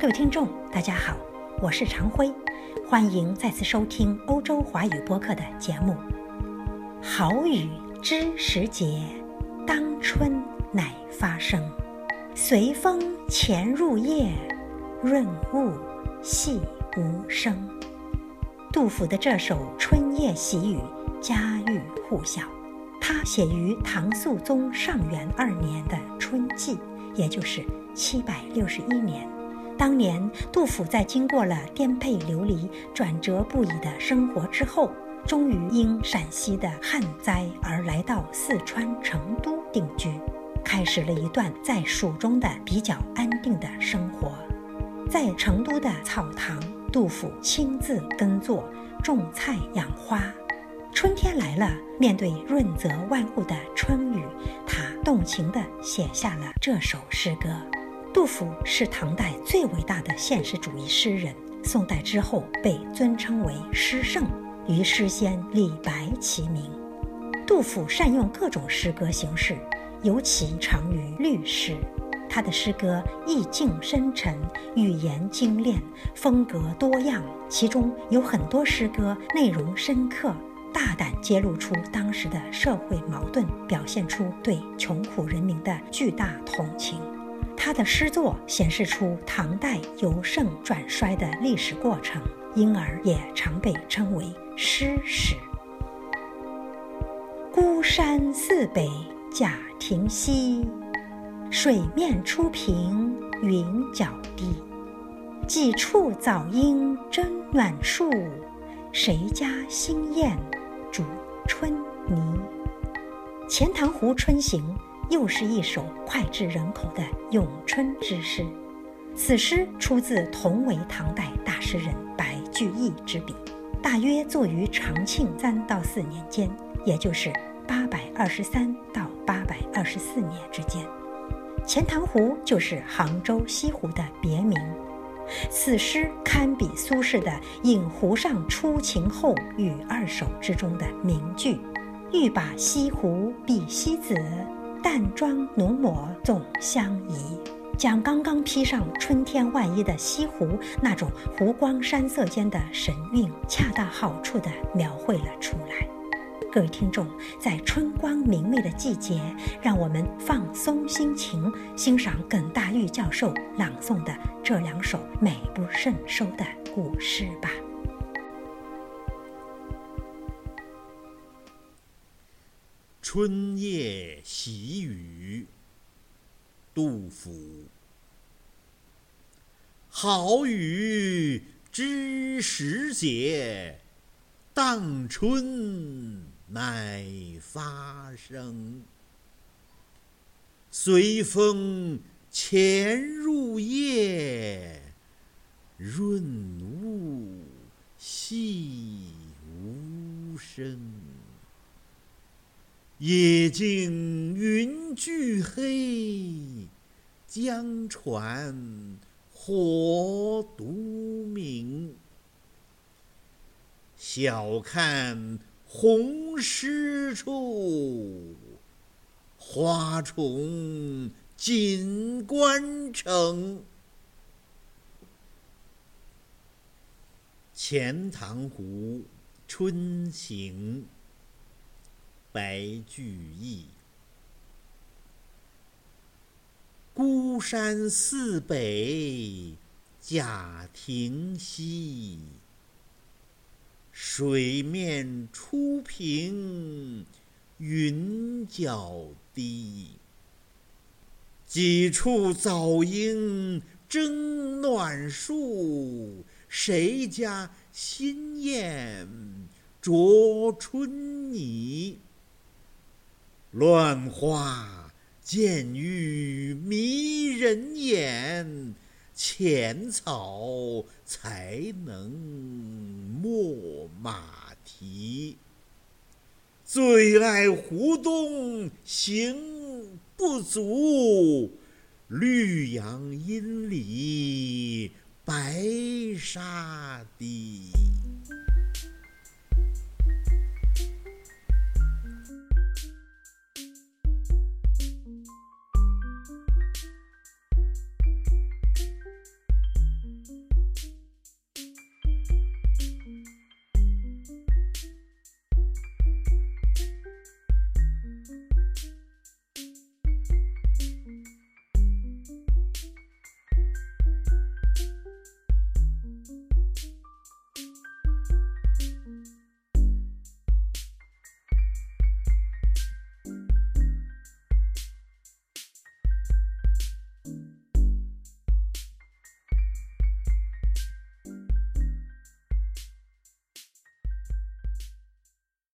各位听众，大家好，我是常辉，欢迎再次收听欧洲华语播客的节目。好雨知时节，当春乃发生。随风潜入夜，润物细无声。杜甫的这首《春夜喜雨》家喻户晓，它写于唐肃宗上元二年的春季，也就是七百六十一年。当年，杜甫在经过了颠沛流离、转折不已的生活之后，终于因陕西的旱灾而来到四川成都定居，开始了一段在蜀中的比较安定的生活。在成都的草堂，杜甫亲自耕作、种菜、养花。春天来了，面对润泽万物的春雨，他动情地写下了这首诗歌。杜甫是唐代最伟大的现实主义诗人，宋代之后被尊称为诗圣，与诗仙李白齐名。杜甫善用各种诗歌形式，尤其长于律诗。他的诗歌意境深沉，语言精炼，风格多样，其中有很多诗歌内容深刻，大胆揭露出当时的社会矛盾，表现出对穷苦人民的巨大同情。他的诗作显示出唐代由盛转衰的历史过程，因而也常被称为诗史。孤山寺北贾亭西，水面初平云脚低。几处早莺争暖树，谁家新燕啄春泥？《钱塘湖春行》。又是一首脍炙人口的咏春之诗。此诗出自同为唐代大诗人白居易之笔，大约作于长庆三到四年间，也就是八百二十三到八百二十四年之间。钱塘湖就是杭州西湖的别名。此诗堪比苏轼的《饮湖上初晴后雨二首》之中的名句：“欲把西湖比西子。”淡妆浓抹总相宜，将刚刚披上春天外衣的西湖那种湖光山色间的神韵，恰到好处地描绘了出来。各位听众，在春光明媚的季节，让我们放松心情，欣赏耿大玉教授朗诵的这两首美不胜收的古诗吧。春夜喜雨，杜甫。好雨知时节，当春乃发生。随风潜入夜，润物细无声。夜静云俱黑，江船火独明。晓看红湿处，花重锦官城。《钱塘湖春行》白居易，孤山寺北贾亭西，水面初平云脚低。几处早莺争暖树，谁家新燕啄春泥？乱花渐欲迷人眼，浅草才能没马蹄。最爱湖东行不足，绿杨阴里白沙堤。